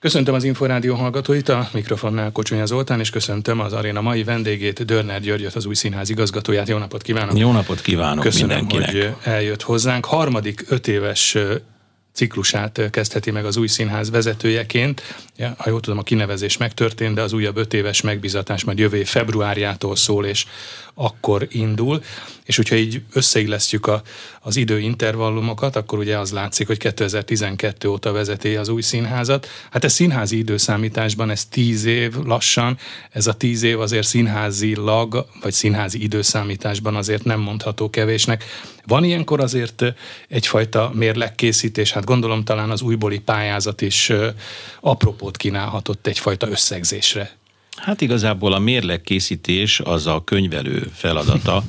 Köszöntöm az Inforádió hallgatóit, a mikrofonnál Kocsonya Zoltán, és köszöntöm az aréna mai vendégét, Dörner Györgyöt, az új színház igazgatóját. Jó napot kívánok! Jó napot kívánok Köszönöm, mindenkinek! hogy eljött hozzánk. Harmadik öt éves ciklusát kezdheti meg az új színház vezetőjeként. Ja, ha jól tudom, a kinevezés megtörtént, de az újabb öt éves megbizatás majd jövő februárjától szól, és akkor indul. És hogyha így összeillesztjük a, az időintervallumokat, akkor ugye az látszik, hogy 2012 óta vezeti az új színházat. Hát ez színházi időszámításban, ez tíz év lassan, ez a tíz év azért színházi lag, vagy színházi időszámításban azért nem mondható kevésnek. Van ilyenkor azért egyfajta mérlegkészítés, hát gondolom talán az újbóli pályázat is apropót kínálhatott egyfajta összegzésre. Hát igazából a mérlegkészítés az a könyvelő feladata,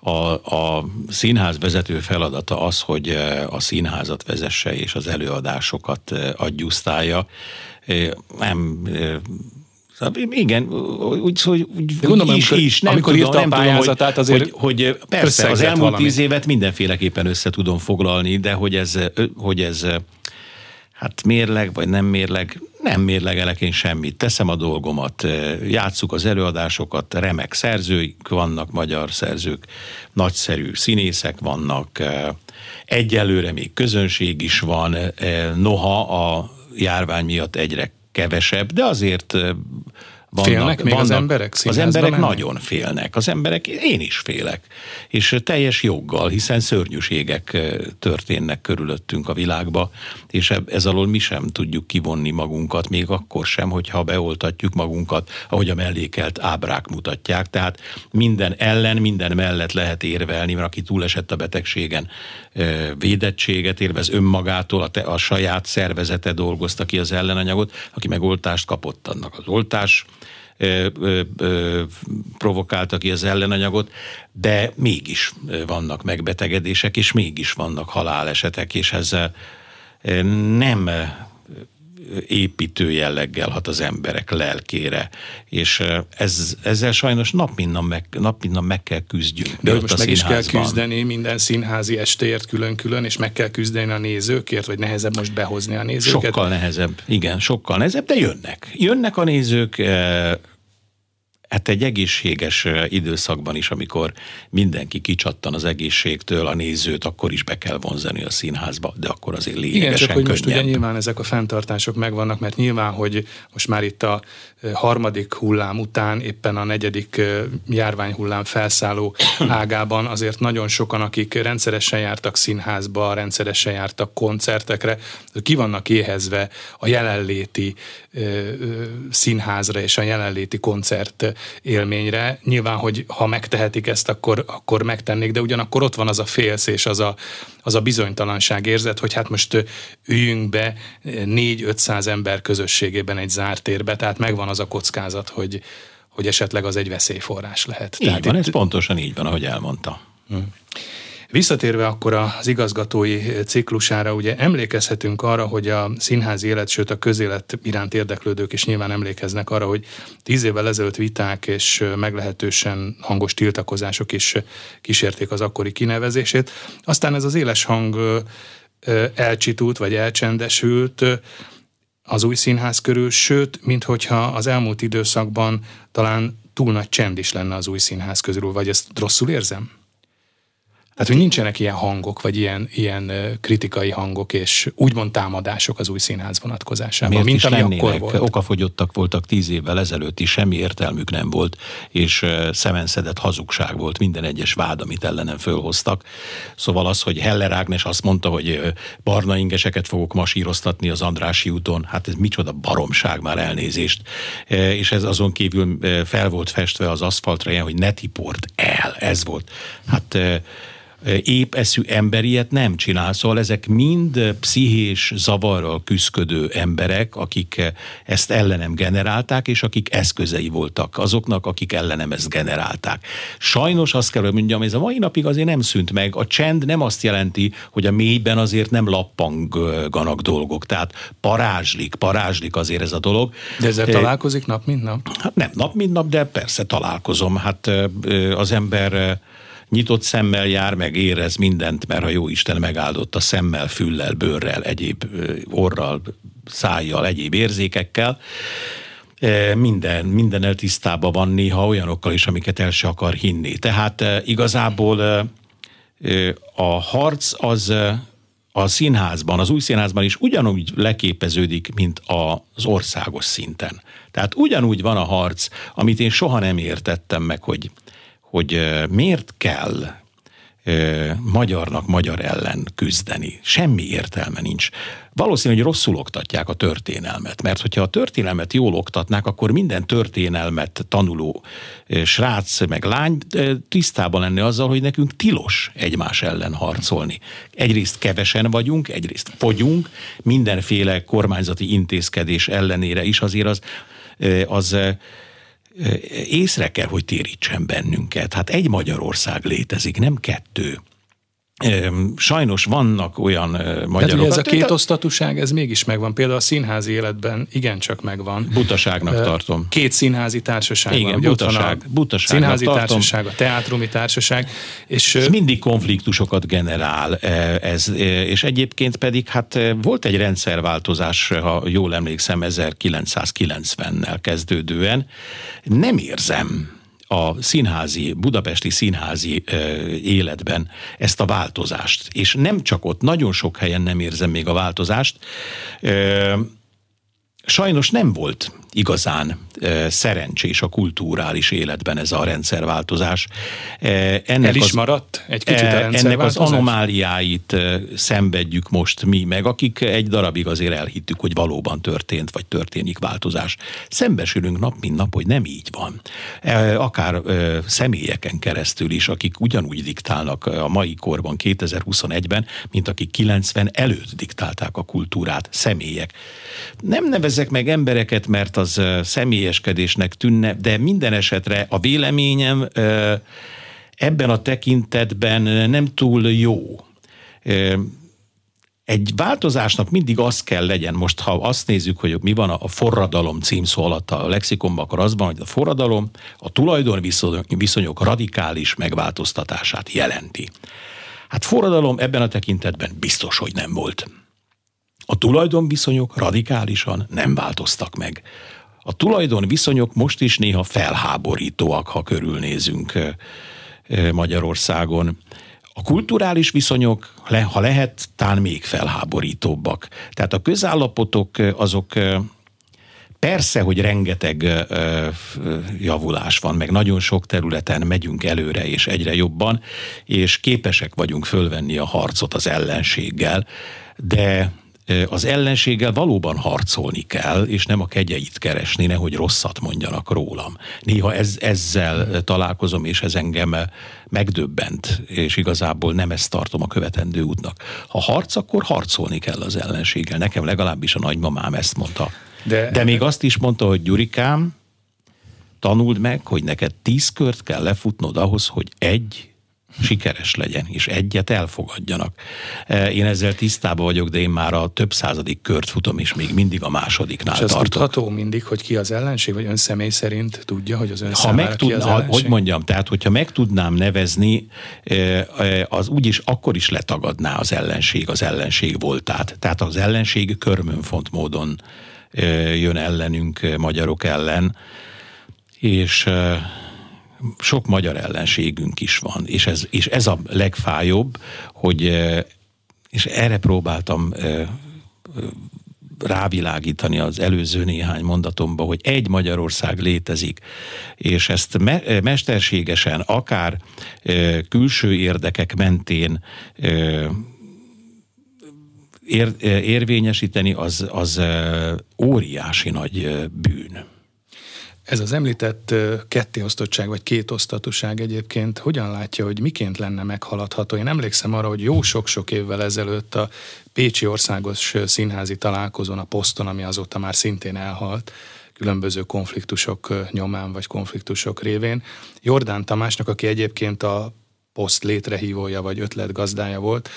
a, a színház vezető feladata az, hogy a színházat vezesse és az előadásokat adjusztálja. Nem igen, úgy, hogy úgy, Gondolom, is, amikor, is, nem amikor tudom, írta a pályázatát, azért hogy, hogy persze, az elmúlt tíz évet mindenféleképpen össze tudom foglalni, de hogy ez, hogy ez hát mérleg, vagy nem mérleg, nem mérlegelek én semmit, teszem a dolgomat, játsszuk az előadásokat, remek szerzők vannak, magyar szerzők, nagyszerű színészek vannak, egyelőre még közönség is van, noha a járvány miatt egyre kevesebb, de azért vannak, félnek még vannak, az emberek? Az emberek menni? nagyon félnek. Az emberek, én is félek. És teljes joggal, hiszen szörnyűségek történnek körülöttünk a világba, és ez alól mi sem tudjuk kivonni magunkat, még akkor sem, hogyha beoltatjuk magunkat, ahogy a mellékelt ábrák mutatják. Tehát minden ellen, minden mellett lehet érvelni, mert aki túlesett a betegségen, védettséget élvez önmagától, a, te, a saját szervezete dolgozta ki az ellenanyagot, aki meg oltást kapott annak az oltás, provokálta ki az ellenanyagot, de mégis vannak megbetegedések, és mégis vannak halálesetek, és ezzel nem építő jelleggel hat az emberek lelkére, és ez, ezzel sajnos nap nap meg, nap, nap meg kell küzdjünk. De most meg is kell küzdeni minden színházi estéért külön-külön, és meg kell küzdeni a nézőkért, vagy nehezebb most behozni a nézőket? Sokkal nehezebb, igen, sokkal nehezebb, de jönnek. Jönnek a nézők, Hát egy egészséges időszakban is, amikor mindenki kicsattan az egészségtől, a nézőt, akkor is be kell vonzani a színházba, de akkor azért lényegesen Igen, csak hogy most ugye nyilván ezek a fenntartások megvannak, mert nyilván, hogy most már itt a harmadik hullám után, éppen a negyedik járványhullám felszálló ágában azért nagyon sokan, akik rendszeresen jártak színházba, rendszeresen jártak koncertekre, ki vannak éhezve a jelenléti színházra és a jelenléti koncert élményre. Nyilván, hogy ha megtehetik ezt, akkor, akkor megtennék, de ugyanakkor ott van az a félsz és az a, az a bizonytalanság érzet, hogy hát most üljünk be 4-500 ember közösségében egy zárt térbe, tehát megvan az a kockázat, hogy, hogy esetleg az egy veszélyforrás lehet. Így tehát van, itt... ez pontosan így van, ahogy elmondta. Hmm. Visszatérve akkor az igazgatói ciklusára, ugye emlékezhetünk arra, hogy a színházi élet, sőt a közélet iránt érdeklődők is nyilván emlékeznek arra, hogy tíz évvel ezelőtt viták és meglehetősen hangos tiltakozások is kísérték az akkori kinevezését. Aztán ez az éles hang elcsitult, vagy elcsendesült, az új színház körül, sőt, minthogyha az elmúlt időszakban talán túl nagy csend is lenne az új színház közül, vagy ezt rosszul érzem? Tehát, hogy nincsenek ilyen hangok, vagy ilyen, ilyen kritikai hangok, és úgymond támadások az új színház vonatkozásában, Miért mint ami akkor volt. Okafogyottak voltak tíz évvel ezelőtt is, semmi értelmük nem volt, és szemenszedett hazugság volt minden egyes vád, amit ellenem fölhoztak. Szóval az, hogy Heller Ágnes azt mondta, hogy barna ingeseket fogok masíroztatni az Andrási úton, hát ez micsoda baromság már elnézést. És ez azon kívül fel volt festve az aszfaltra ilyen, hogy ne tiport el, ez volt. Hát épp eszű emberiet nem csinál. Szóval ezek mind pszichés zavarral küzdködő emberek, akik ezt ellenem generálták, és akik eszközei voltak azoknak, akik ellenem ezt generálták. Sajnos azt kell, hogy mondjam, ez a mai napig azért nem szűnt meg. A csend nem azt jelenti, hogy a mélyben azért nem lappanganak dolgok. Tehát parázslik, parázslik azért ez a dolog. De ezzel találkozik nap, mint nap? Hát nem nap, mint nap, de persze találkozom. Hát az ember nyitott szemmel jár, meg érez mindent, mert a jó Isten megáldott a szemmel, füllel, bőrrel, egyéb orral, szájjal, egyéb érzékekkel, minden, minden tisztában van néha olyanokkal is, amiket el se akar hinni. Tehát igazából a harc az a színházban, az új színházban is ugyanúgy leképeződik, mint az országos szinten. Tehát ugyanúgy van a harc, amit én soha nem értettem meg, hogy, hogy miért kell magyarnak magyar ellen küzdeni. Semmi értelme nincs. Valószínű, hogy rosszul oktatják a történelmet, mert hogyha a történelmet jól oktatnák, akkor minden történelmet tanuló srác meg lány tisztában lenne azzal, hogy nekünk tilos egymás ellen harcolni. Egyrészt kevesen vagyunk, egyrészt fogyunk, mindenféle kormányzati intézkedés ellenére is azért az, az észre kell, hogy térítsen bennünket. Hát egy Magyarország létezik, nem kettő. Sajnos vannak olyan magyarok... Hát, ez a két osztatúság, ez mégis megvan. Például a színházi életben igencsak megvan. Butaságnak tartom. Két színházi társaság Igen, van. butaság, van a színházi tartom. társaság, a teátrumi társaság. És ez mindig konfliktusokat generál. Ez, és egyébként pedig hát volt egy rendszerváltozás, ha jól emlékszem, 1990-nel kezdődően. Nem érzem a színházi, budapesti színházi életben ezt a változást. És nem csak ott, nagyon sok helyen nem érzem még a változást. Sajnos nem volt igazán szerencsés a kulturális életben ez a rendszerváltozás. Ennek El is az, maradt egy kicsit a? Ennek az anomáliáit szenvedjük most mi, meg akik egy darabig azért elhittük, hogy valóban történt, vagy történik változás. Szembesülünk nap, mint nap, hogy nem így van. Akár személyeken keresztül is, akik ugyanúgy diktálnak a mai korban, 2021-ben, mint akik 90 előtt diktálták a kultúrát, személyek. Nem nevezek meg embereket, mert az személyeskedésnek tűnne, de minden esetre a véleményem ebben a tekintetben nem túl jó. Egy változásnak mindig az kell legyen, most ha azt nézzük, hogy mi van a forradalom címszó alatt a lexikonban, akkor az van, hogy a forradalom a tulajdonviszonyok radikális megváltoztatását jelenti. Hát forradalom ebben a tekintetben biztos, hogy nem volt. A tulajdonviszonyok radikálisan nem változtak meg. A tulajdonviszonyok most is néha felháborítóak, ha körülnézünk Magyarországon. A kulturális viszonyok, ha lehet, tán még felháborítóbbak. Tehát a közállapotok azok Persze, hogy rengeteg javulás van, meg nagyon sok területen megyünk előre, és egyre jobban, és képesek vagyunk fölvenni a harcot az ellenséggel, de az ellenséggel valóban harcolni kell, és nem a kegyeit keresni, nehogy rosszat mondjanak rólam. Néha ez, ezzel találkozom, és ez engem megdöbbent, és igazából nem ezt tartom a követendő útnak. Ha harc, akkor harcolni kell az ellenséggel. Nekem legalábbis a nagymamám ezt mondta. De, De még azt is mondta, hogy Gyurikám, tanuld meg, hogy neked tíz kört kell lefutnod ahhoz, hogy egy sikeres legyen, és egyet elfogadjanak. E, én ezzel tisztában vagyok, de én már a több századik kört futom, és még mindig a másodiknál és tartok. Tudható mindig, hogy ki az ellenség, vagy ön személy szerint tudja, hogy az ön ha meg tud, ki az ha, Hogy mondjam, tehát hogyha meg tudnám nevezni, e, e, az úgyis akkor is letagadná az ellenség az ellenség voltát. Tehát az ellenség körmönfont módon jön ellenünk magyarok ellen, és sok magyar ellenségünk is van, és ez, és ez a legfájóbb, hogy és erre próbáltam rávilágítani az előző néhány mondatomba, hogy egy Magyarország létezik, és ezt me- mesterségesen, akár e, külső érdekek mentén e, ér- érvényesíteni, az, az óriási nagy bűn. Ez az említett kettéosztottság vagy kétosztatúság egyébként hogyan látja, hogy miként lenne meghaladható? Én emlékszem arra, hogy jó sok-sok évvel ezelőtt a Pécsi Országos Színházi Találkozón, a poszton, ami azóta már szintén elhalt, különböző konfliktusok nyomán vagy konfliktusok révén. Jordán Tamásnak, aki egyébként a poszt létrehívója vagy ötletgazdája volt,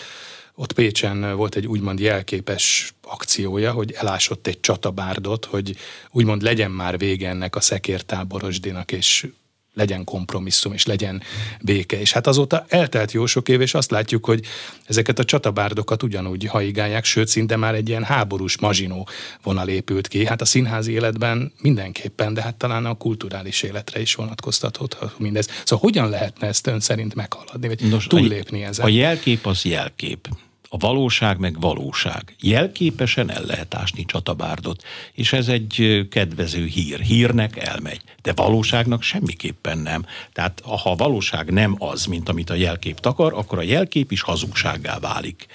ott Pécsen volt egy úgymond jelképes akciója, hogy elásott egy csatabárdot, hogy úgymond legyen már vége ennek a szekértáborosdinak, és legyen kompromisszum, és legyen béke. És hát azóta eltelt jó sok év, és azt látjuk, hogy ezeket a csatabárdokat ugyanúgy haigálják, sőt, szinte már egy ilyen háborús mazsinó vonal épült ki. Hát a színházi életben mindenképpen, de hát talán a kulturális életre is vonatkoztathat mindez. Szóval hogyan lehetne ezt ön szerint meghaladni, vagy Nos, túllépni ezen? A jelkép az jelkép. A valóság meg valóság. Jelképesen el lehet ásni csatabárdot, és ez egy kedvező hír. Hírnek elmegy, de valóságnak semmiképpen nem. Tehát ha a valóság nem az, mint amit a jelkép takar, akkor a jelkép is hazugsággá válik.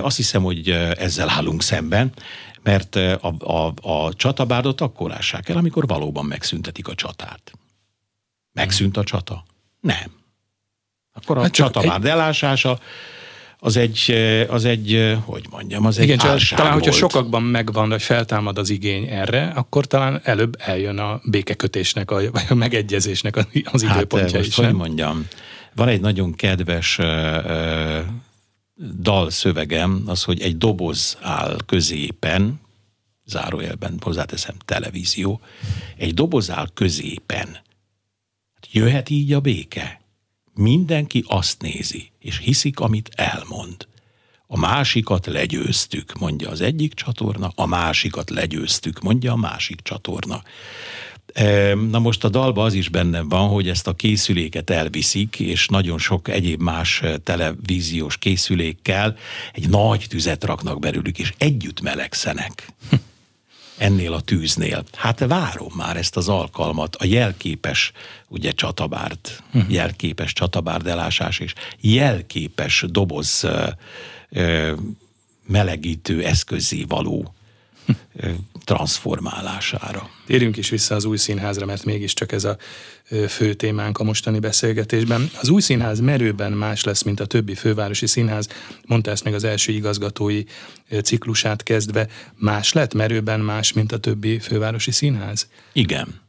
Azt hiszem, hogy ezzel állunk szemben, mert a, a, a csatabárdot akkor ássák el, amikor valóban megszüntetik a csatát. Megszűnt a csata? Nem. Akkor a hát csatabárd egy... elásása az egy, az egy, hogy mondjam, az Igen, egy talán, volt. hogyha sokakban megvan, vagy feltámad az igény erre, akkor talán előbb eljön a békekötésnek, a, vagy a megegyezésnek az hát, időpontja most is. Hogy nem? mondjam, van egy nagyon kedves uh, uh, dalszövegem, az, hogy egy doboz áll középen, zárójelben hozzáteszem televízió, egy doboz áll középen. Jöhet így a béke? Mindenki azt nézi, és hiszik, amit elmond. A másikat legyőztük, mondja az egyik csatorna, a másikat legyőztük, mondja a másik csatorna. Na most a dalban az is benne van, hogy ezt a készüléket elviszik, és nagyon sok egyéb más televíziós készülékkel egy nagy tüzet raknak belőlük, és együtt melegszenek ennél a tűznél. Hát várom már ezt az alkalmat, a jelképes, ugye csatabárt, uh-huh. jelképes csatabárdelásás és jelképes doboz ö, ö, melegítő eszközé való transformálására. Térjünk is vissza az új színházra, mert mégiscsak ez a fő témánk a mostani beszélgetésben. Az új színház merőben más lesz, mint a többi fővárosi színház, mondta ezt még az első igazgatói ciklusát kezdve. Más lett merőben más, mint a többi fővárosi színház? Igen.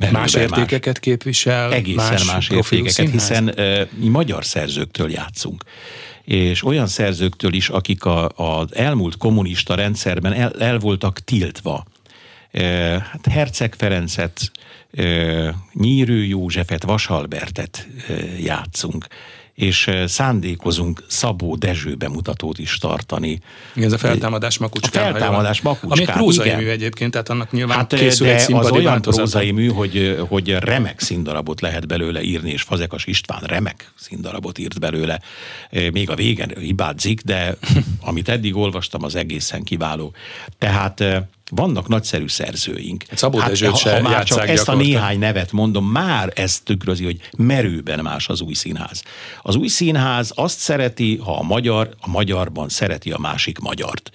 Merőben más értékeket más. képvisel? Egészen más, más értékeket, színház? hiszen uh, mi magyar szerzőktől játszunk és olyan szerzőktől is, akik az elmúlt kommunista rendszerben el, el voltak tiltva. Hát Herceg Ferencet, Nyírő Józsefet, Vasalbertet játszunk és szándékozunk Szabó Dezső bemutatót is tartani. Igen, ez a feltámadás makucskán. A feltámadás makucskán, Ami egy prózai igen. mű egyébként, tehát annak nyilván hát, készül de egy az olyan prózai mű, hogy, hogy remek színdarabot lehet belőle írni, és Fazekas István remek színdarabot írt belőle. Még a végen hibázik, de amit eddig olvastam, az egészen kiváló. Tehát vannak nagyszerű szerzőink. Hát Szabó hát, ha, ha már csak ezt a néhány nevet mondom, már ez tükrözi, hogy merőben más az új színház. Az új színház azt szereti, ha a magyar, a magyarban szereti a másik magyart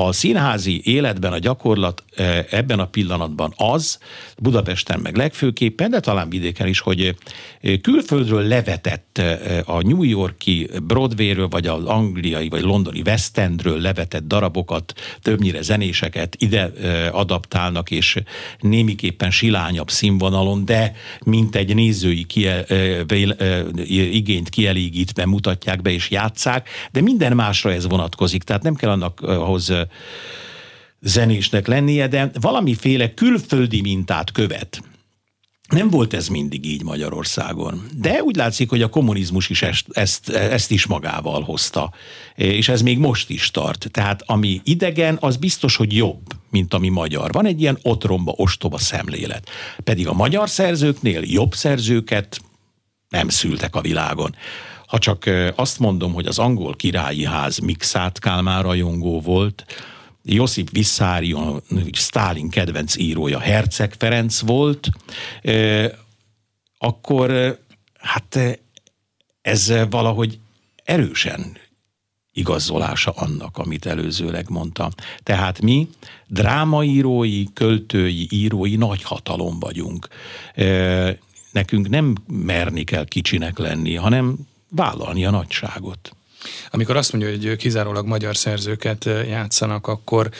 a színházi életben a gyakorlat e, ebben a pillanatban az, Budapesten meg legfőképpen, de talán vidéken is, hogy e, külföldről levetett e, a New Yorki Broadwayről, vagy az angliai, vagy londoni West Endről levetett darabokat, többnyire zenéseket ide adaptálnak, és némiképpen silányabb színvonalon, de mint egy nézői kiel, igényt kielégítve mutatják be és játszák, de minden másra ez vonatkozik, tehát nem kell annak ahhoz zenésnek lennie, de valamiféle külföldi mintát követ. Nem volt ez mindig így Magyarországon, de úgy látszik, hogy a kommunizmus is ezt, ezt, ezt is magával hozta, és ez még most is tart. Tehát ami idegen, az biztos, hogy jobb, mint ami magyar. Van egy ilyen otromba, ostoba szemlélet. Pedig a magyar szerzőknél jobb szerzőket nem szültek a világon. Ha csak azt mondom, hogy az angol királyi ház Mixát Kálmán rajongó volt, Josip Vissarion, Stalin kedvenc írója, Herceg Ferenc volt, akkor hát ez valahogy erősen igazolása annak, amit előzőleg mondtam. Tehát mi drámaírói, költői, írói nagy hatalom vagyunk. Nekünk nem merni kell kicsinek lenni, hanem vállalni a nagyságot. Amikor azt mondja, hogy kizárólag magyar szerzőket játszanak, akkor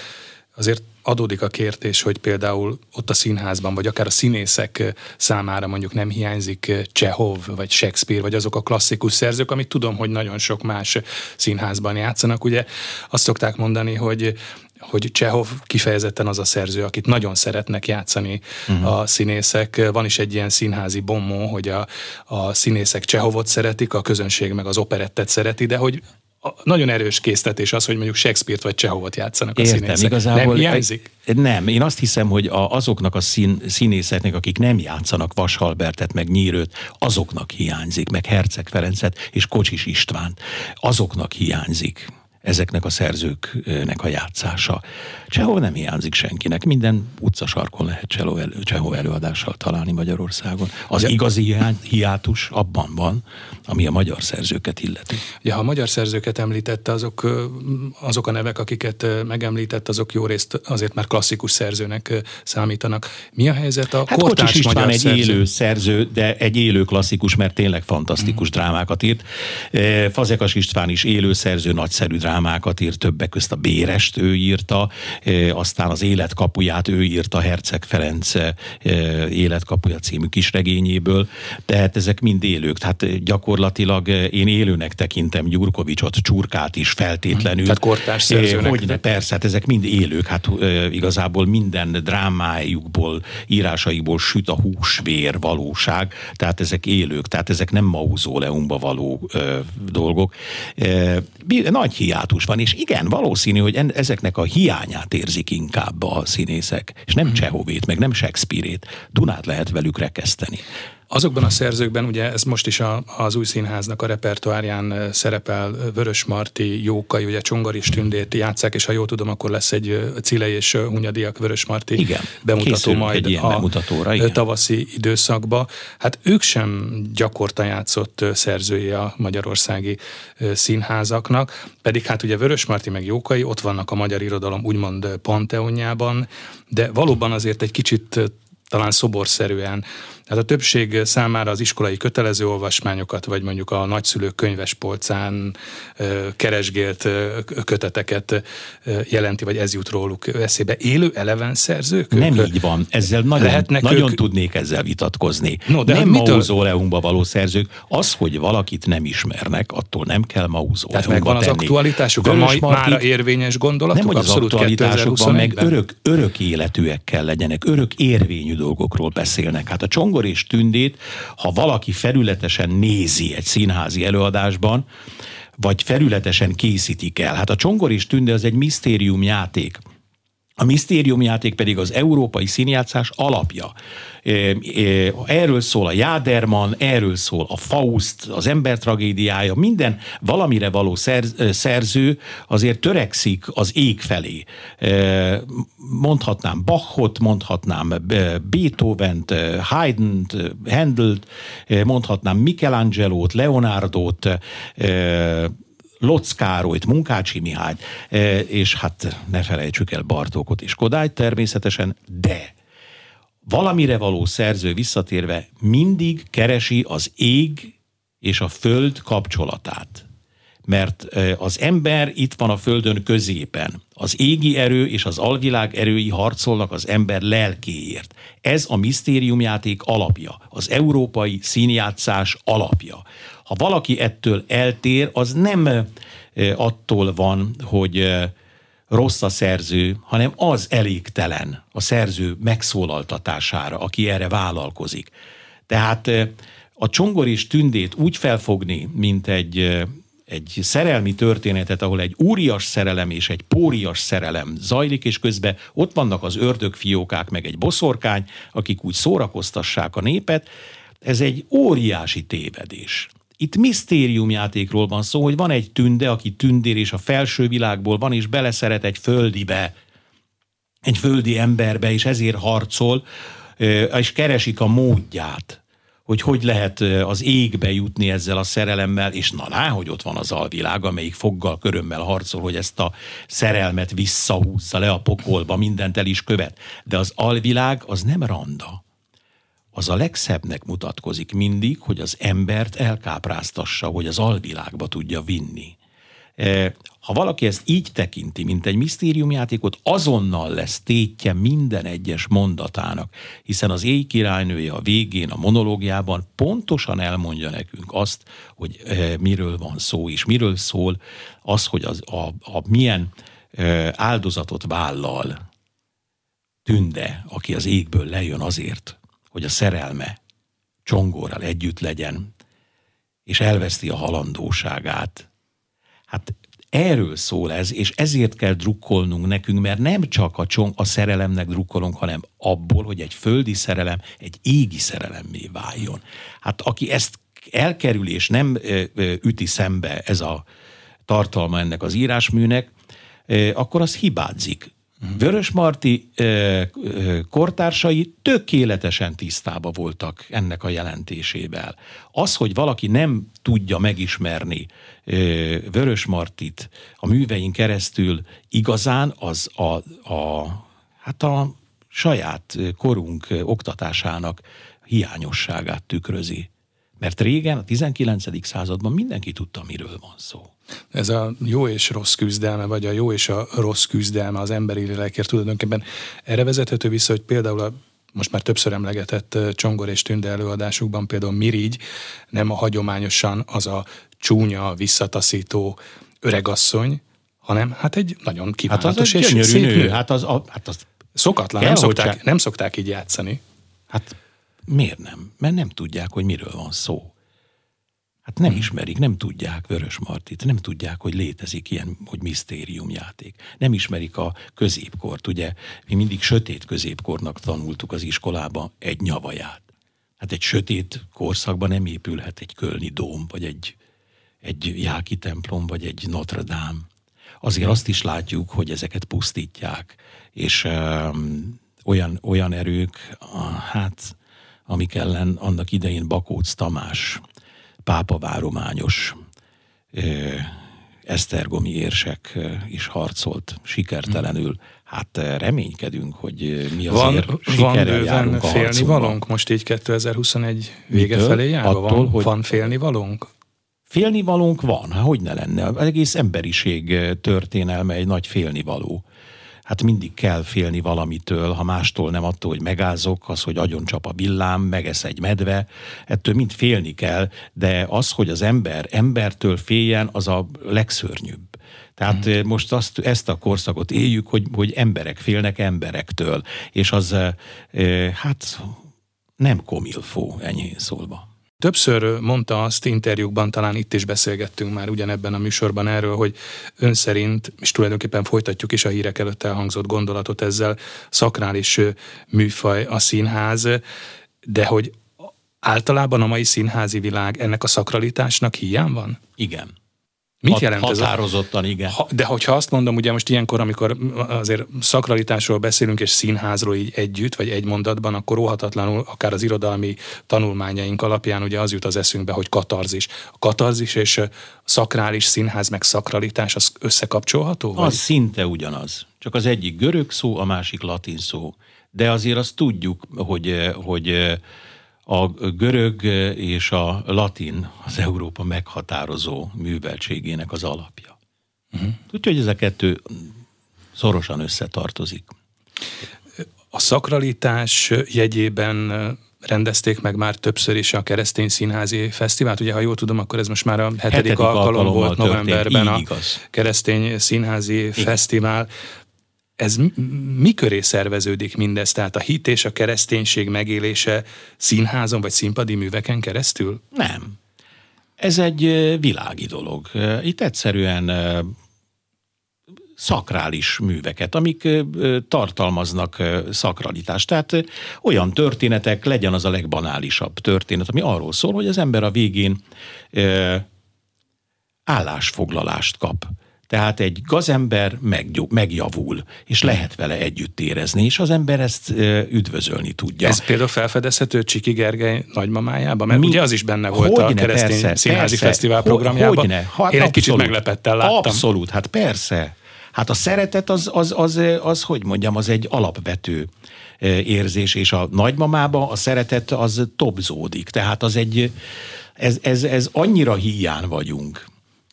azért adódik a kérdés, hogy például ott a színházban, vagy akár a színészek számára mondjuk nem hiányzik Csehov, vagy Shakespeare, vagy azok a klasszikus szerzők, amit tudom, hogy nagyon sok más színházban játszanak. Ugye azt szokták mondani, hogy hogy Csehov kifejezetten az a szerző, akit nagyon szeretnek játszani uh-huh. a színészek. Van is egy ilyen színházi bombó, hogy a, a színészek Csehovot szeretik, a közönség meg az operettet szereti, de hogy nagyon erős késztetés az, hogy mondjuk Shakespeare-t vagy Csehovot játszanak Értem, a színészek. Igazából nem hiányzik? Nem, én azt hiszem, hogy a, azoknak a szín, színészeknek, akik nem játszanak Vashalbertet, meg Nyírőt, azoknak hiányzik, meg Herceg Ferencet és Kocsis Istvánt, azoknak hiányzik ezeknek a szerzőknek a játszása. Csehov nem hiányzik senkinek, minden utcasarkon lehet Csehov előadással találni Magyarországon. Az ja. igazi hiátus abban van, ami a magyar szerzőket illeti. Ja, ha a magyar szerzőket említette, azok, azok a nevek, akiket megemlített, azok jó részt azért már klasszikus szerzőnek számítanak. Mi a helyzet a hát kortárs Kocsis magyar egy szerző? élő szerző, de egy élő klasszikus, mert tényleg fantasztikus mm. drámákat írt. Fazekas István is élő szerző, nagyszerű drámákat írt, többek közt a Bérest ő írta, aztán az Életkapuját ő írta Herceg Ferenc Életkapuja című kisregényéből, tehát ezek mind élők, tehát gyakorlatilag én élőnek tekintem Gyurkovicsot, Csurkát is feltétlenül. Tehát kortárs szerzőnek. Hogy ne, persze, hát ezek mind élők, hát igazából minden drámájukból, írásaikból süt a húsvér valóság, tehát ezek élők, tehát ezek nem mauzóleumba való ö, dolgok. E, nagy hiátus van, és igen, valószínű, hogy en, ezeknek a hiányát érzik inkább a színészek, és nem hmm. Csehovét, meg nem Shakespeare-ét. Dunát lehet velük rekeszteni. Azokban a szerzőkben, ugye ez most is a, az új színháznak a repertoárján szerepel Vörös Marti, Jókai, ugye Csongari Tündét játszák, és ha jól tudom, akkor lesz egy Cilei és Hunyadiak Vörös Marti igen, bemutató majd egy a bemutatóra, igen. tavaszi időszakba. Hát ők sem gyakorta játszott szerzői a magyarországi színházaknak, pedig hát ugye Vörös Marti meg Jókai ott vannak a magyar irodalom úgymond panteonjában, de valóban azért egy kicsit talán szoborszerűen tehát a többség számára az iskolai kötelező olvasmányokat, vagy mondjuk a nagyszülők könyvespolcán keresgélt köteteket jelenti, vagy ez jut róluk eszébe. Élő eleven szerzők? Nem így van. Ezzel nagyon, nagyon ők... tudnék ezzel vitatkozni. No, de nem mitől... mauzóleumba való szerzők. Az, hogy valakit nem ismernek, attól nem kell mauzóleumba Tehát megvan az tenni. aktualitásuk, a mai, mára érvényes gondolatok? Nem, hogy az aktualitásukban meg örök, örök életűek kell legyenek, örök érvényű dolgokról beszélnek. Hát a csongor és Tündét, ha valaki felületesen nézi egy színházi előadásban, vagy felületesen készítik el. Hát a Csongor és Tünde az egy misztérium játék. A misztériumjáték pedig az európai színjátszás alapja. Erről szól a Jáderman, erről szól a Faust, az ember tragédiája, minden valamire való szerző azért törekszik az ég felé. Mondhatnám Bachot, mondhatnám Beethoven-t, Haydn-t, Handelt, mondhatnám Michelangelo-t, Leonardo-t, Locz Károlyt, Munkácsi Mihályt, és hát ne felejtsük el Bartókot és Kodályt természetesen, de valamire való szerző visszatérve mindig keresi az ég és a föld kapcsolatát. Mert az ember itt van a földön középen. Az égi erő és az alvilág erői harcolnak az ember lelkéért. Ez a misztériumjáték alapja, az európai színjátszás alapja. Ha valaki ettől eltér, az nem attól van, hogy rossz a szerző, hanem az elégtelen a szerző megszólaltatására, aki erre vállalkozik. Tehát a csongor és tündét úgy felfogni, mint egy, egy szerelmi történetet, ahol egy úrias szerelem és egy pórias szerelem zajlik, és közben ott vannak az ördögfiókák, meg egy boszorkány, akik úgy szórakoztassák a népet, ez egy óriási tévedés. Itt misztériumjátékról van szó, hogy van egy tünde, aki tündér és a felső világból van, és beleszeret egy földibe, egy földi emberbe, és ezért harcol, és keresik a módját, hogy hogy lehet az égbe jutni ezzel a szerelemmel, és na lá, hogy ott van az alvilág, amelyik foggal, körömmel harcol, hogy ezt a szerelmet visszahúzza le a pokolba, mindent el is követ. De az alvilág az nem randa az a legszebbnek mutatkozik mindig, hogy az embert elkápráztassa, hogy az alvilágba tudja vinni. E, ha valaki ezt így tekinti, mint egy misztériumjátékot, azonnal lesz tétje minden egyes mondatának, hiszen az éj királynője a végén, a monológiában pontosan elmondja nekünk azt, hogy e, miről van szó, és miről szól az, hogy az, a, a milyen áldozatot vállal Tünde, aki az égből lejön azért, hogy a szerelme csongorral együtt legyen, és elveszti a halandóságát. Hát erről szól ez, és ezért kell drukkolnunk nekünk, mert nem csak a, csong, a szerelemnek drukkolunk, hanem abból, hogy egy földi szerelem egy égi szerelemmé váljon. Hát aki ezt elkerül és nem üti szembe ez a tartalma ennek az írásműnek, akkor az hibázik. Vörös Marti kortársai tökéletesen tisztába voltak ennek a jelentésével. Az, hogy valaki nem tudja megismerni Vörös Martit a művein keresztül igazán, az a, a, hát a saját korunk oktatásának hiányosságát tükrözi. Mert régen, a 19. században mindenki tudta, miről van szó. Ez a jó és rossz küzdelme, vagy a jó és a rossz küzdelme az emberi lélekért tulajdonképpen erre vezethető vissza, hogy például a most már többször emlegetett Csongor és Tünde előadásukban például Mirigy nem a hagyományosan az a csúnya, visszataszító öregasszony, hanem hát egy nagyon kívánatos hát az és szép nő. nő. Hát az, a, hát az Szokatlan, nem szokták, nem szokták így játszani. Hát miért nem? Mert nem tudják, hogy miről van szó. Hát nem ismerik, nem tudják Vörös Martit, nem tudják, hogy létezik ilyen, hogy misztériumjáték. Nem ismerik a középkort, ugye mi mindig sötét középkornak tanultuk az iskolába egy nyavaját. Hát egy sötét korszakban nem épülhet egy kölni dóm, vagy egy, egy jáki templom, vagy egy Notre Dame. Azért azt is látjuk, hogy ezeket pusztítják, és um, olyan, olyan erők, hát amik ellen annak idején Bakóc Tamás pápavárományos esztergomi érsek is harcolt sikertelenül. Hát reménykedünk, hogy mi azért van, sikerrel járunk a félni valónk most így 2021 vége Mitől? felé járva? Attól, van, hogy van félni valónk? Félni valónk van, hát hogy ne lenne. Az egész emberiség történelme egy nagy félnivaló hát mindig kell félni valamitől, ha mástól nem attól, hogy megázok, az, hogy agyon csap a villám, megesz egy medve, ettől mind félni kell, de az, hogy az ember embertől féljen, az a legszörnyűbb. Tehát hmm. most azt, ezt a korszakot éljük, hogy, hogy emberek félnek emberektől, és az hát nem komilfó, enyhén szólva. Többször mondta azt interjúkban, talán itt is beszélgettünk már ugyanebben a műsorban erről, hogy ön szerint, és tulajdonképpen folytatjuk is a hírek előtt elhangzott gondolatot ezzel, szakrális műfaj a színház, de hogy általában a mai színházi világ ennek a szakralitásnak hiány van? Igen. Mit Hat, jelent ez? Határozottan, igen. Ha, de hogyha azt mondom, ugye most ilyenkor, amikor azért szakralitásról beszélünk, és színházról így együtt, vagy egy mondatban, akkor óhatatlanul akár az irodalmi tanulmányaink alapján ugye az jut az eszünkbe, hogy katarzis. A katarzis és szakrális színház meg szakralitás az összekapcsolható? Vagy? Az szinte ugyanaz. Csak az egyik görög szó, a másik latin szó. De azért azt tudjuk, hogy, hogy a görög és a latin az Európa meghatározó műveltségének az alapja. Uh-huh. Úgyhogy ez a kettő szorosan összetartozik. A szakralitás jegyében rendezték meg már többször is a Keresztény Színházi Fesztivált. Ugye, ha jól tudom, akkor ez most már a hetedik, hetedik alkalom volt novemberben a igaz. Keresztény Színházi Igen. Fesztivál ez mi köré szerveződik mindez? Tehát a hit és a kereszténység megélése színházon vagy színpadi műveken keresztül? Nem. Ez egy világi dolog. Itt egyszerűen szakrális műveket, amik tartalmaznak szakralitást. Tehát olyan történetek, legyen az a legbanálisabb történet, ami arról szól, hogy az ember a végén állásfoglalást kap tehát egy gazember megjavul, és lehet vele együtt érezni, és az ember ezt üdvözölni tudja. Ez például felfedezhető Csiki Gergely nagymamájában? Mert Mi? ugye az is benne volt hogyne, a keresztény persze, színházi persze, fesztivál programjában. Hogyne, hát Én abszolút, egy kicsit meglepettel láttam. Abszolút, hát persze. Hát a szeretet az, az, az, az, az, hogy mondjam, az egy alapvető érzés, és a nagymamába a szeretet az tobzódik. Tehát az egy, ez, ez, ez annyira hiány vagyunk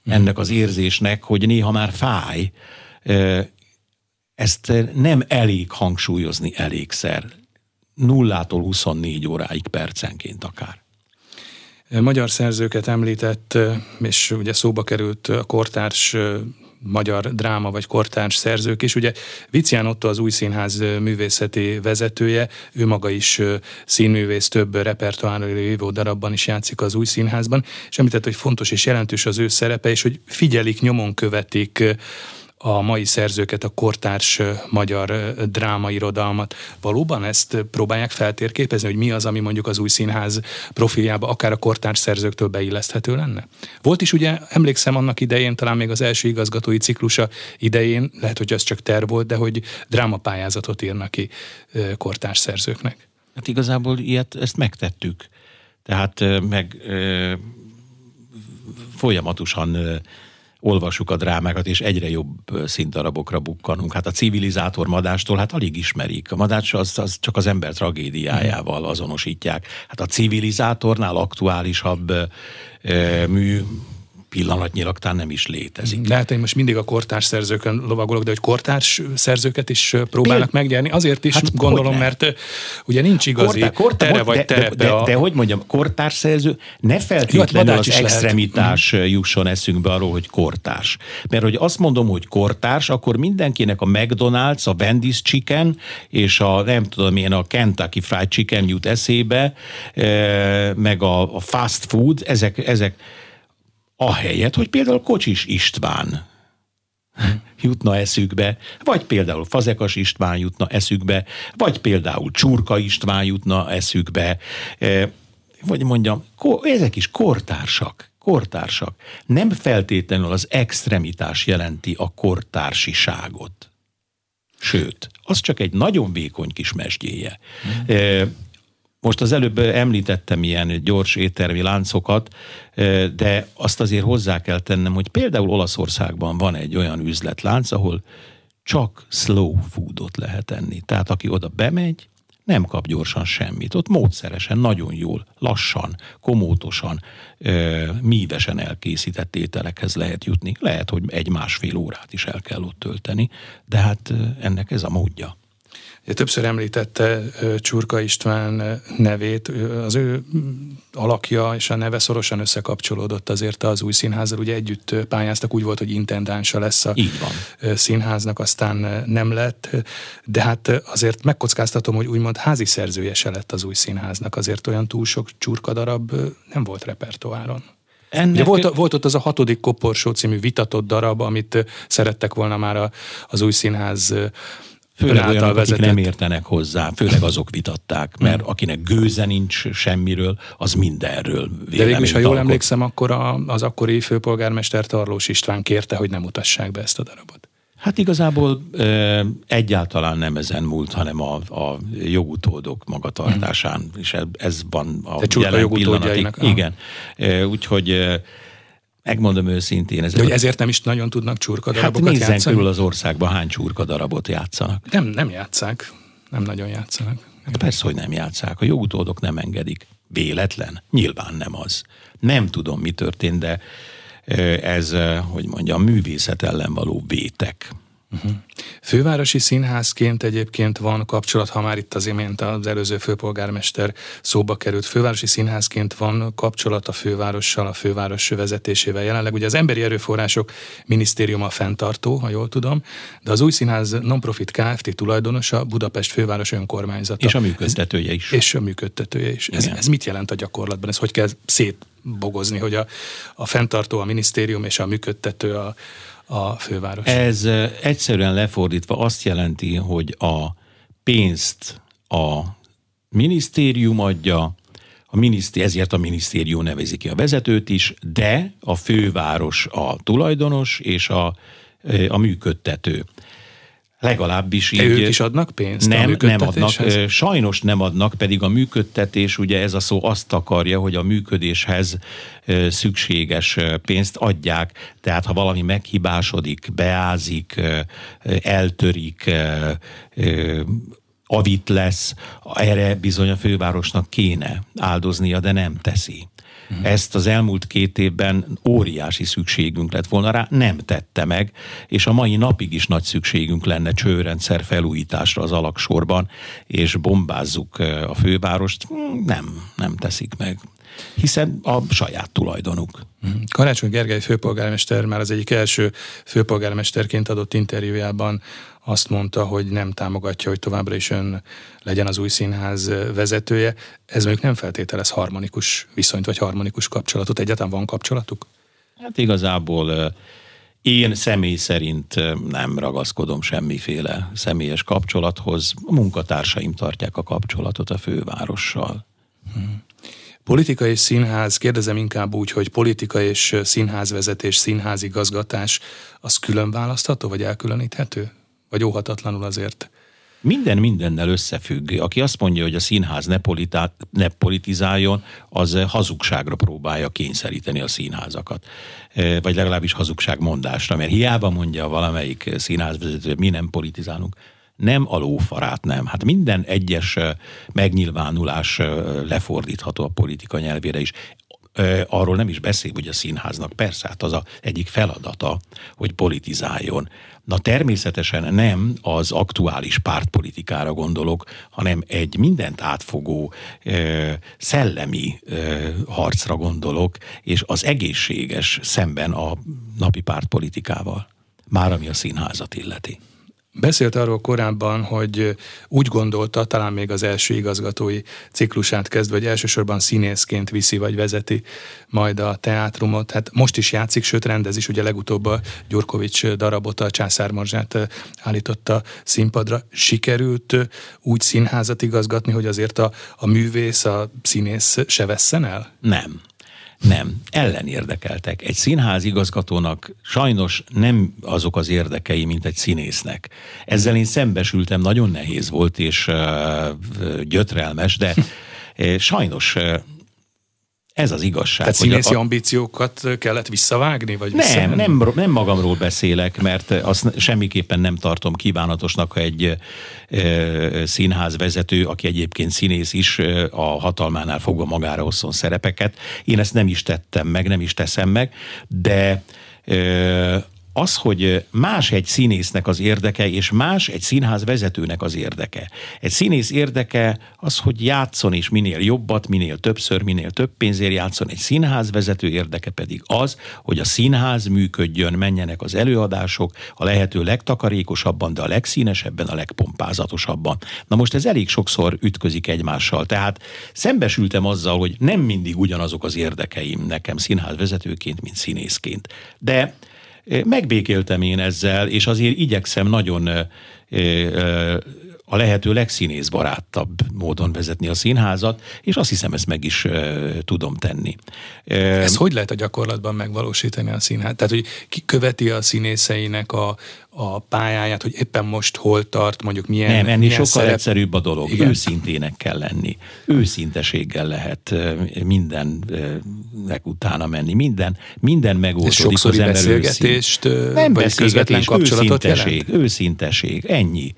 ennek az érzésnek, hogy néha már fáj. Ezt nem elég hangsúlyozni elégszer. Nullától 24 óráig percenként akár. Magyar szerzőket említett, és ugye szóba került a kortárs magyar dráma vagy kortárs szerzők is. Ugye Vicián Otto az új színház művészeti vezetője, ő maga is színművész, több repertoárról lévő darabban is játszik az új színházban, és említett, hogy fontos és jelentős az ő szerepe, és hogy figyelik, nyomon követik a mai szerzőket, a kortárs magyar drámairodalmat. Valóban ezt próbálják feltérképezni, hogy mi az, ami mondjuk az új színház profiljába akár a kortárs szerzőktől beilleszthető lenne? Volt is ugye, emlékszem annak idején, talán még az első igazgatói ciklusa idején, lehet, hogy az csak terv volt, de hogy drámapályázatot írnak ki kortárs szerzőknek. Hát igazából ilyet, ezt megtettük. Tehát meg folyamatosan olvassuk a drámákat, és egyre jobb színdarabokra bukkanunk. Hát a civilizátor madástól hát alig ismerik. A madács az, az csak az ember tragédiájával azonosítják. Hát a civilizátornál aktuálisabb mű pillanatnyilag talán nem is létezik. Lehet, én most mindig a kortárs szerzőkön lovagolok, de hogy kortárs szerzőket is próbálnak Péld... megnyerni, azért is hát gondolom, mert ugye nincs igazi kortár, kortár, tere vagy de, de, de, a... de, hogy mondjam, kortárs szerző, ne feltétlenül Jó, az extremitás lehet. Mhm. jusson eszünkbe arról, hogy kortárs. Mert hogy azt mondom, hogy kortárs, akkor mindenkinek a McDonald's, a Wendy's Chicken és a nem tudom én, a Kentucky Fried Chicken jut eszébe, meg a, a fast food, ezek, ezek ahelyett, hogy például Kocsis István jutna eszükbe, vagy például Fazekas István jutna eszükbe, vagy például Csurka István jutna eszükbe, e, vagy mondjam, ezek is kortársak, kortársak. Nem feltétlenül az extremitás jelenti a kortársiságot. Sőt, az csak egy nagyon vékony kis mesdjéje. Mm. Most az előbb említettem ilyen gyors éttermi láncokat, de azt azért hozzá kell tennem, hogy például Olaszországban van egy olyan üzletlánc, ahol csak slow foodot lehet enni. Tehát aki oda bemegy, nem kap gyorsan semmit. Ott módszeresen, nagyon jól, lassan, komótosan, mívesen elkészített ételekhez lehet jutni. Lehet, hogy egy-másfél órát is el kell ott tölteni, de hát ennek ez a módja. Többször említette Csurka István nevét, az ő alakja és a neve szorosan összekapcsolódott azért az új színházzal, ugye együtt pályáztak, úgy volt, hogy intendánsa lesz a Így van. színháznak, aztán nem lett, de hát azért megkockáztatom, hogy úgymond házi szerzője se lett az új színháznak, azért olyan túl sok csurka darab nem volt repertoáron. Ennek... Ugye volt, volt ott az a hatodik koporsó című vitatott darab, amit szerettek volna már a, az új színház Főleg olyanok, vezetett. akik nem értenek hozzá, főleg azok vitatták, mert hmm. akinek gőze nincs semmiről, az mindenről De végül is, ha jól emlékszem, akkor a, az akkori főpolgármester Tarlós István kérte, hogy nem mutassák be ezt a darabot. Hát igazából e, egyáltalán nem ezen múlt, hanem a, a jogutódok magatartásán, hmm. és ez van a Te jelen pillanatig. Igen, e, úgyhogy Megmondom őszintén. Ez hogy ezért nem is nagyon tudnak csurkadarabokat hát játszani? körül az országban hány csurkadarabot játszanak. Nem, nem játszák. Nem nagyon játszanak. Hát persze, hogy nem játszák. A jogutódok nem engedik. Véletlen? Nyilván nem az. Nem tudom, mi történt, de ez, hogy mondjam, művészet ellen való vétek. Uh-huh. Fővárosi színházként egyébként van kapcsolat, ha már itt az imént az előző főpolgármester szóba került. Fővárosi színházként van kapcsolat a fővárossal, a főváros vezetésével jelenleg. Ugye az Emberi Erőforrások Minisztériuma fenntartó, ha jól tudom, de az új színház non-profit Kft. tulajdonosa Budapest főváros önkormányzata. És a működtetője is. És a működtetője is. Ez, ez mit jelent a gyakorlatban? Ez hogy kell szétbogozni, hogy a, a fenntartó, a minisztérium és a működtető a a főváros. Ez egyszerűen lefordítva azt jelenti, hogy a pénzt a minisztérium adja, a minisztér, ezért a minisztérium nevezi ki a vezetőt is, de a főváros a tulajdonos és a, a működtető. Legalábbis így. De ők is adnak pénzt nem, nem adnak. Sajnos nem adnak, pedig a működtetés, ugye ez a szó azt akarja, hogy a működéshez szükséges pénzt adják. Tehát ha valami meghibásodik, beázik, eltörik, avit lesz, erre bizony a fővárosnak kéne áldoznia, de nem teszi. Uh-huh. Ezt az elmúlt két évben óriási szükségünk lett volna rá, nem tette meg, és a mai napig is nagy szükségünk lenne csőrendszer felújításra az alaksorban, és bombázzuk a fővárost, nem, nem teszik meg. hiszen a saját tulajdonuk. Mhm. Karácsony Gergely főpolgármester már az egyik első főpolgármesterként adott interjújában azt mondta, hogy nem támogatja, hogy továbbra is ön legyen az új színház vezetője. Ez mondjuk nem feltételez harmonikus viszonyt, vagy harmonikus kapcsolatot. Egyáltalán van kapcsolatuk? Hát igazából én személy szerint nem ragaszkodom semmiféle személyes kapcsolathoz. A munkatársaim tartják a kapcsolatot a fővárossal. Hmm. Politika és színház, kérdezem inkább úgy, hogy politika és színházvezetés, színházigazgatás, az külön választható, vagy elkülöníthető? Vagy óhatatlanul azért? Minden mindennel összefügg. Aki azt mondja, hogy a színház ne, politá, ne politizáljon, az hazugságra próbálja kényszeríteni a színházakat. E, vagy legalábbis hazugságmondásra, mert hiába mondja valamelyik színházvezető, mi nem politizálunk, nem a lófarát, nem. Hát minden egyes e, megnyilvánulás e, lefordítható a politika nyelvére is arról nem is beszél, hogy a színháznak persze, hát az a egyik feladata, hogy politizáljon. Na természetesen nem az aktuális pártpolitikára gondolok, hanem egy mindent átfogó szellemi harcra gondolok, és az egészséges szemben a napi pártpolitikával, már ami a színházat illeti. Beszélt arról korábban, hogy úgy gondolta, talán még az első igazgatói ciklusát kezdve, hogy elsősorban színészként viszi vagy vezeti majd a teátrumot. Hát most is játszik, sőt rendez is, ugye legutóbb a Gyurkovics darabot, a Császármorzsát állította színpadra. Sikerült úgy színházat igazgatni, hogy azért a, a művész, a színész se vesszen el? Nem. Nem, ellenérdekeltek. Egy színház igazgatónak sajnos nem azok az érdekei, mint egy színésznek. Ezzel én szembesültem, nagyon nehéz volt és uh, gyötrelmes, de sajnos ez az igazság. Tehát színészi a... ambíciókat kellett visszavágni? Vagy nem, nem, nem magamról beszélek, mert azt semmiképpen nem tartom kívánatosnak, ha egy e, színház vezető, aki egyébként színész is, a hatalmánál fogva magára osszon szerepeket. Én ezt nem is tettem meg, nem is teszem meg, de az, hogy más egy színésznek az érdeke, és más egy színház vezetőnek az érdeke. Egy színész érdeke az, hogy játszon, és minél jobbat, minél többször, minél több pénzért játszon. Egy színház vezető érdeke pedig az, hogy a színház működjön, menjenek az előadások a lehető legtakarékosabban, de a legszínesebben, a legpompázatosabban. Na most ez elég sokszor ütközik egymással. Tehát szembesültem azzal, hogy nem mindig ugyanazok az érdekeim nekem színház vezetőként, mint színészként. De Megbékéltem én ezzel, és azért igyekszem nagyon a lehető legszínészbarátabb módon vezetni a színházat, és azt hiszem, ezt meg is uh, tudom tenni. Ez hogy lehet a gyakorlatban megvalósítani a színház? Tehát, hogy ki követi a színészeinek a, a pályáját, hogy éppen most hol tart, mondjuk milyen Nem, ennél milyen sokkal szerep... egyszerűbb a dolog. Igen. Őszintének kell lenni. Őszinteséggel lehet mindennek utána menni. Minden, minden megoldódik az ember beszélgetést, nem vagy közvetlen kapcsolatot őszinteség, jelent? őszinteség, ennyi.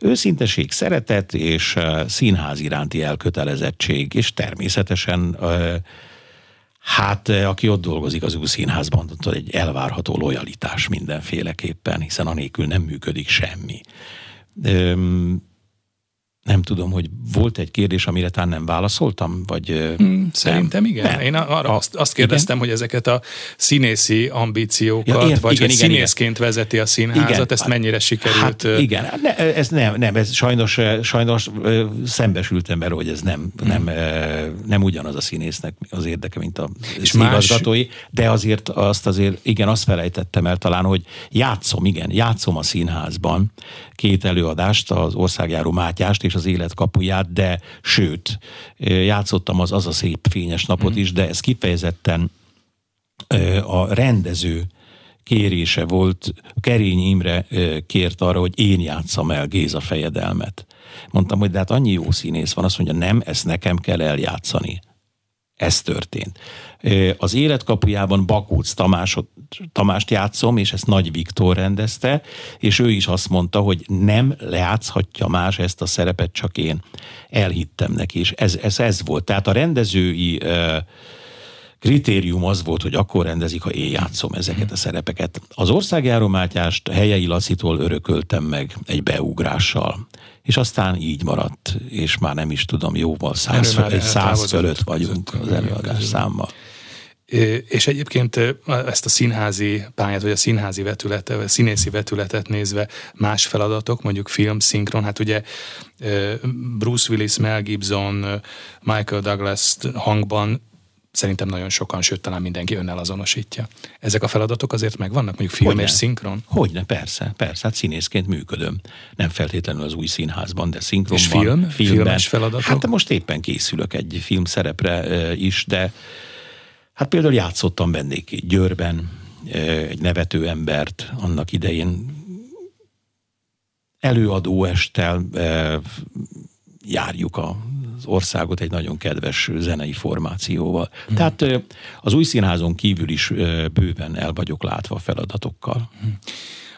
Őszinteség, szeretet és színház iránti elkötelezettség, és természetesen Hát, aki ott dolgozik az új színházban, ott egy elvárható lojalitás mindenféleképpen, hiszen anélkül nem működik semmi. Nem tudom, hogy volt egy kérdés, amire talán nem válaszoltam, vagy... Hmm, szerintem nem. igen. Nem. Én arra a, azt, azt kérdeztem, igen? hogy ezeket a színészi ambíciókat, ja, ér, vagy igen, hogy igen, színészként igen. vezeti a színházat, igen. ezt mennyire sikerült... Hát igen, hát ne, ez nem, nem, ez sajnos, sajnos szembesültem vele, hogy ez nem, hmm. nem, nem ugyanaz a színésznek az érdeke, mint a és igazgatói, de azért azt azért, igen, azt felejtettem el talán, hogy játszom, igen, játszom a színházban két előadást, az országjáró Mátyást és az élet kapuját, de sőt, játszottam az az a szép fényes napot mm. is, de ez kifejezetten a rendező kérése volt, Kerény Imre kért arra, hogy én játszam el Géza fejedelmet. Mondtam, hogy de hát annyi jó színész van, azt mondja, nem, ezt nekem kell eljátszani. Ez történt. Az életkapujában Bakóc Tamásot, Tamást játszom, és ezt Nagy Viktor rendezte, és ő is azt mondta, hogy nem lejátszhatja más ezt a szerepet, csak én. Elhittem neki, és ez, ez, ez volt. Tehát a rendezői kritérium az volt, hogy akkor rendezik, ha én játszom ezeket a szerepeket. Az országjáró Mátyást helyei Lacitól örököltem meg egy beugrással, és aztán így maradt, és már nem is tudom, jóval száz, föl, száz fölött vagyunk az előadás számmal. És egyébként ezt a színházi pályát, vagy a színházi vetületet, vagy a színészi vetületet nézve más feladatok, mondjuk film, szinkron, hát ugye Bruce Willis, Mel Gibson, Michael Douglas hangban szerintem nagyon sokan, sőt talán mindenki önnel azonosítja. Ezek a feladatok azért megvannak, mondjuk film Hogyne? és szinkron? Hogyne, persze, persze, hát színészként működöm. Nem feltétlenül az új színházban, de szinkronban. És film? Filmben. Filmes feladatok? Hát most éppen készülök egy filmszerepre is, de Hát például játszottam vendégké Győrben egy nevető embert annak idején előadóestel járjuk az országot egy nagyon kedves zenei formációval. Mm. Tehát az új színházon kívül is bőven el vagyok látva feladatokkal. Mm.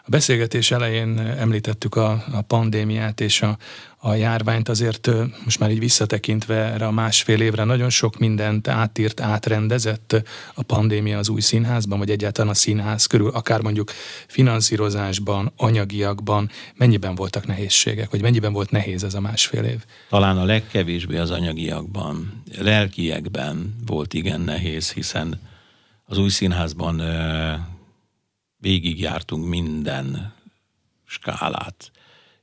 A beszélgetés elején említettük a, a pandémiát és a, a járványt, azért most már így visszatekintve erre a másfél évre nagyon sok mindent átírt, átrendezett a pandémia az új színházban, vagy egyáltalán a színház körül, akár mondjuk finanszírozásban, anyagiakban, mennyiben voltak nehézségek, vagy mennyiben volt nehéz ez a másfél év? Talán a legkevésbé az anyagiakban, lelkiekben volt igen nehéz, hiszen az új színházban végigjártunk minden skálát.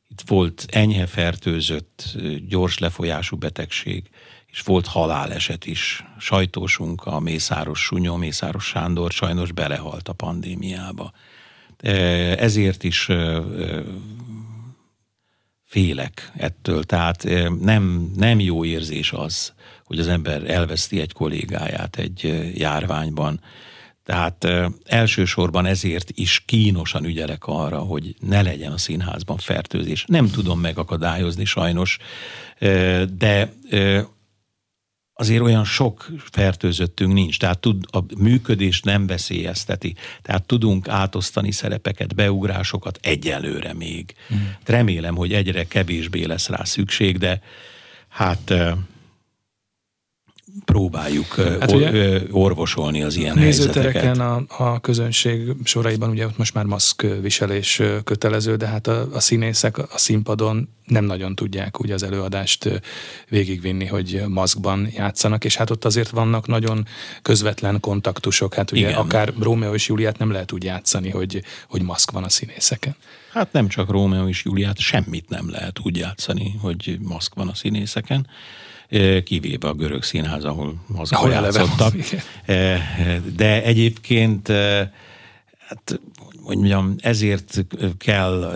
Itt volt enyhe fertőzött, gyors lefolyású betegség, és volt haláleset is. Sajtósunk, a Mészáros Sunyó, Mészáros Sándor sajnos belehalt a pandémiába. Ezért is félek ettől. Tehát nem, nem jó érzés az, hogy az ember elveszti egy kollégáját egy járványban. Tehát elsősorban ezért is kínosan ügyelek arra, hogy ne legyen a színházban fertőzés. Nem tudom megakadályozni sajnos, de azért olyan sok fertőzöttünk nincs, tehát tud, a működés nem veszélyezteti. Tehát tudunk átosztani szerepeket, beugrásokat egyelőre még. Mm. Remélem, hogy egyre kevésbé lesz rá szükség, de hát próbáljuk hát ugye, orvosolni az ilyen nézőtereken a, a közönség soraiban ugye ott most már maszk viselés kötelező, de hát a, a színészek a színpadon nem nagyon tudják úgy az előadást végigvinni, hogy maszkban játszanak, és hát ott azért vannak nagyon közvetlen kontaktusok. Hát ugye Igen. akár Rómeó és Júliát nem lehet úgy játszani, hogy, hogy maszk van a színészeken. Hát nem csak Rómeó és Júliát, semmit nem lehet úgy játszani, hogy maszk van a színészeken kivéve a görög színház, ahol mozgó játszottak. De egyébként, hát, hogy mondjam, ezért kell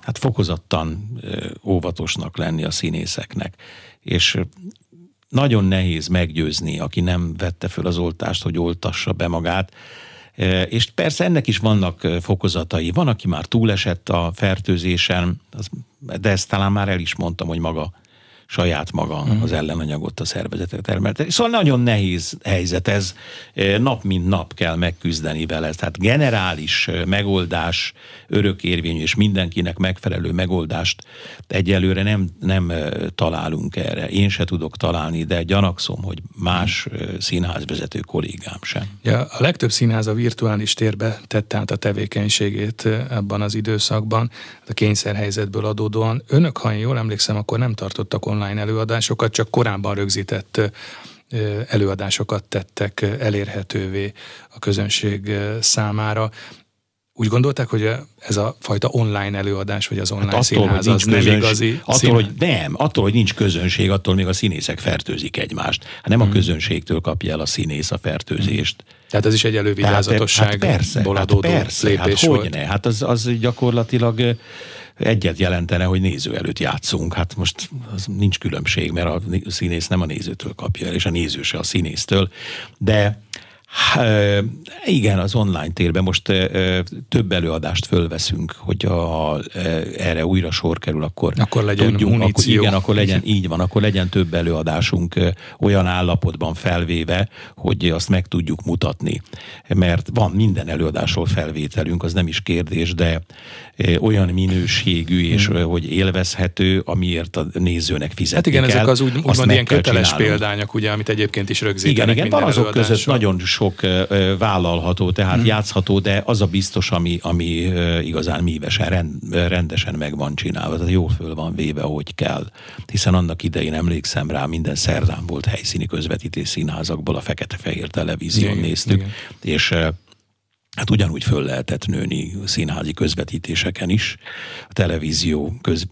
hát fokozottan óvatosnak lenni a színészeknek. És nagyon nehéz meggyőzni, aki nem vette föl az oltást, hogy oltassa be magát. És persze ennek is vannak fokozatai. Van, aki már túlesett a fertőzésen, de ezt talán már el is mondtam, hogy maga saját maga uh-huh. az ellenanyagot a szervezetre termelte. Szóval nagyon nehéz helyzet ez, nap mint nap kell megküzdeni vele. Tehát generális megoldás, örökérvényű és mindenkinek megfelelő megoldást egyelőre nem, nem találunk erre. Én se tudok találni, de gyanakszom, hogy más színházvezető kollégám sem. Ja, a legtöbb színház a virtuális térbe tette át a tevékenységét ebben az időszakban, a kényszerhelyzetből adódóan. Önök, ha én jól emlékszem, akkor nem tartottak online online előadásokat, csak korábban rögzített előadásokat tettek elérhetővé a közönség számára. Úgy gondolták, hogy ez a fajta online előadás, vagy az online hát attól, színház az közönség, nem igazi attól, színház? hogy nem, attól, hogy nincs közönség, attól még a színészek fertőzik egymást. Hát nem hmm. a közönségtől kapja el a színész a fertőzést. Hmm. Tehát ez is egy elővigyázatosság hát persze, hát persze, lépés hát hogy ne? Hát az, az gyakorlatilag egyet jelentene, hogy néző előtt játszunk. Hát most az nincs különbség, mert a színész nem a nézőtől kapja el, és a néző se a színésztől. De Igen, az online térben most több előadást fölveszünk, hogy a, erre újra sor kerül, akkor, akkor legyen tudjunk, muníció. Akkor, igen, akkor legyen, így van, akkor legyen több előadásunk olyan állapotban felvéve, hogy azt meg tudjuk mutatni. Mert van minden előadásról felvételünk, az nem is kérdés, de olyan minőségű és hmm. hogy élvezhető, amiért a nézőnek fizetni Hát igen, kell, ezek az úgy, úgymond ilyen köteles csinálnunk. példányok, ugye, amit egyébként is rögzítenek Igen, igen, van azok között nagyon sok vállalható, tehát hmm. játszható, de az a biztos, ami, ami igazán mívesen, rend, rendesen meg van csinálva, tehát jól föl van véve, ahogy kell. Hiszen annak idején emlékszem rá, minden szerdán volt helyszíni közvetítés színházakból, a fekete-fehér televízión igen, néztük, igen. és Hát ugyanúgy föl lehetett nőni színházi közvetítéseken is, a televízió köz,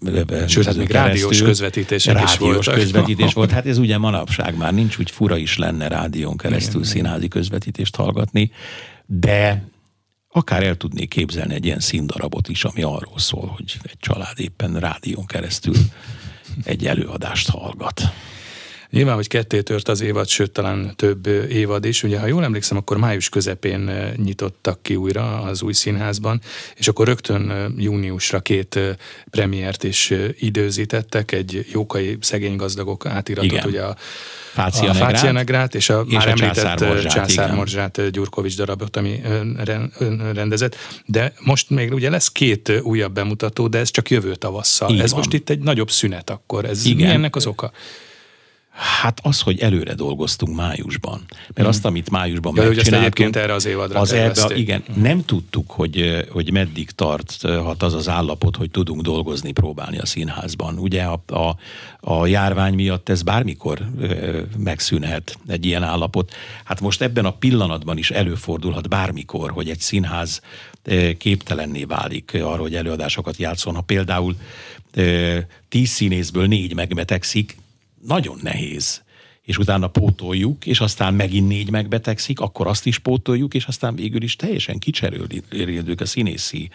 Sőt, hát még rádiós közvetítések rádiós is voltak. közvetítés volt. Hát ez ugye manapság már nincs, úgy fura is lenne rádión keresztül igen, színházi közvetítést hallgatni, de akár el tudnék képzelni egy ilyen színdarabot is, ami arról szól, hogy egy család éppen rádión keresztül egy előadást hallgat. Nyilván, hogy ketté tört az évad, sőt talán több évad is. Ugye, ha jól emlékszem, akkor május közepén nyitottak ki újra az új színházban, és akkor rögtön júniusra két premiért is időzítettek, egy jókai szegény gazdagok átiratot, Igen. ugye a Fácia, a Fácia Negrát, és a és már a említett Császár Morzsát Gyurkovics darabot, ami rendezett. De most még ugye lesz két újabb bemutató, de ez csak jövő tavasszal. Így ez van. most itt egy nagyobb szünet akkor. Ez Igen. mi ennek az oka? Hát az, hogy előre dolgoztunk májusban. Mert hmm. azt, amit májusban ja, megcsináltunk... Erre az évadra az erre, Igen, hmm. nem tudtuk, hogy, hogy meddig tarthat az az állapot, hogy tudunk dolgozni, próbálni a színházban. Ugye a, a, a járvány miatt ez bármikor ö, megszűnhet egy ilyen állapot. Hát most ebben a pillanatban is előfordulhat bármikor, hogy egy színház ö, képtelenné válik arra, hogy előadásokat játszon. Ha például ö, tíz színészből négy megbetegszik, nagyon nehéz és utána pótoljuk, és aztán megint négy megbetegszik, akkor azt is pótoljuk, és aztán végül is teljesen kicserélődük a színészi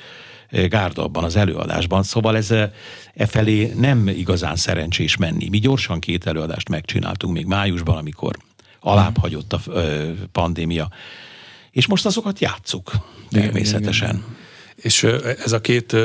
eh, gárda abban az előadásban. Szóval ez eh, e felé nem igazán szerencsés menni. Mi gyorsan két előadást megcsináltunk még májusban, amikor alább hagyott a eh, pandémia. És most azokat játszuk természetesen. Igen, igen. És ez a két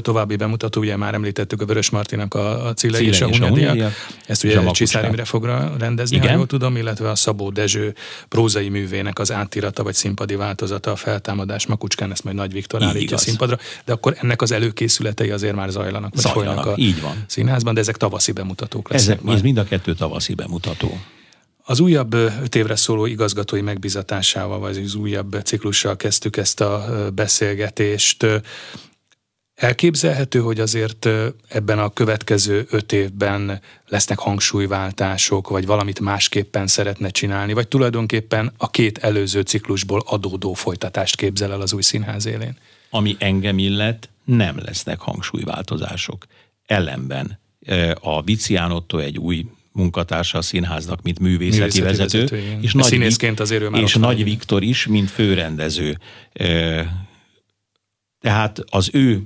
további bemutató, ugye már említettük a Vörös Martinak a, a Cille, és a Hunyadiak. Ezt ugye Csiszár Imre fogra rendezni, Igen. ha jól tudom, illetve a Szabó Dezső prózai művének az átirata vagy színpadi változata, a feltámadás Makucskán, ezt majd Nagy Viktor állítja igaz. színpadra, de akkor ennek az előkészületei azért már zajlanak, vagy zajlanak, a így van. színházban, de ezek tavaszi bemutatók lesznek. Ezek, ez mind a kettő tavaszi bemutató. Az újabb öt évre szóló igazgatói megbizatásával, vagy az újabb ciklussal kezdtük ezt a beszélgetést. Elképzelhető, hogy azért ebben a következő öt évben lesznek hangsúlyváltások, vagy valamit másképpen szeretne csinálni, vagy tulajdonképpen a két előző ciklusból adódó folytatást képzel el az új színház élén? Ami engem illet, nem lesznek hangsúlyváltozások. Ellenben a Viciánotto egy új munkatársa a színháznak, mint művészeti, művészeti vezető, vezető és, nagy, színészként azért ő már és Nagy Viktor is, mint főrendező. Tehát az ő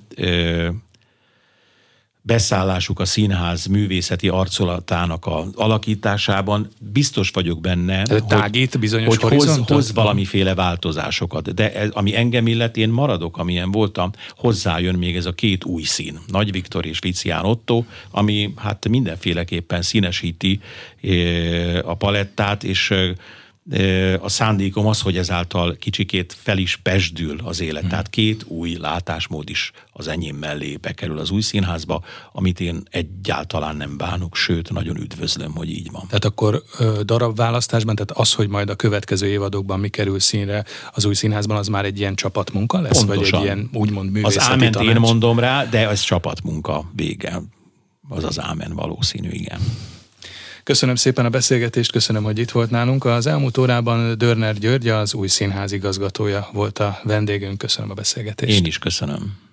beszállásuk a színház művészeti arcolatának a alakításában. Biztos vagyok benne, hogy, tágít bizonyos hogy hoz, hoz valamiféle változásokat. De ez, ami engem illet, én maradok, amilyen voltam, hozzájön még ez a két új szín, Nagy Viktor és Vicián Otto, ami hát mindenféleképpen színesíti eh, a palettát, és eh, a szándékom az, hogy ezáltal kicsikét fel is pesdül az élet. Hmm. Tehát két új látásmód is az enyém mellé bekerül az új színházba, amit én egyáltalán nem bánok, sőt, nagyon üdvözlöm, hogy így van. Tehát akkor darabválasztásban, tehát az, hogy majd a következő évadokban mi kerül színre az új színházban, az már egy ilyen csapatmunka lesz? Pontosan. Vagy egy ilyen úgymond művészeti Az áment tanács? én mondom rá, de ez csapatmunka vége. Az az ámen valószínű, igen. Köszönöm szépen a beszélgetést, köszönöm, hogy itt volt nálunk. Az elmúlt órában Dörner György, az új színház igazgatója volt a vendégünk. Köszönöm a beszélgetést. Én is köszönöm.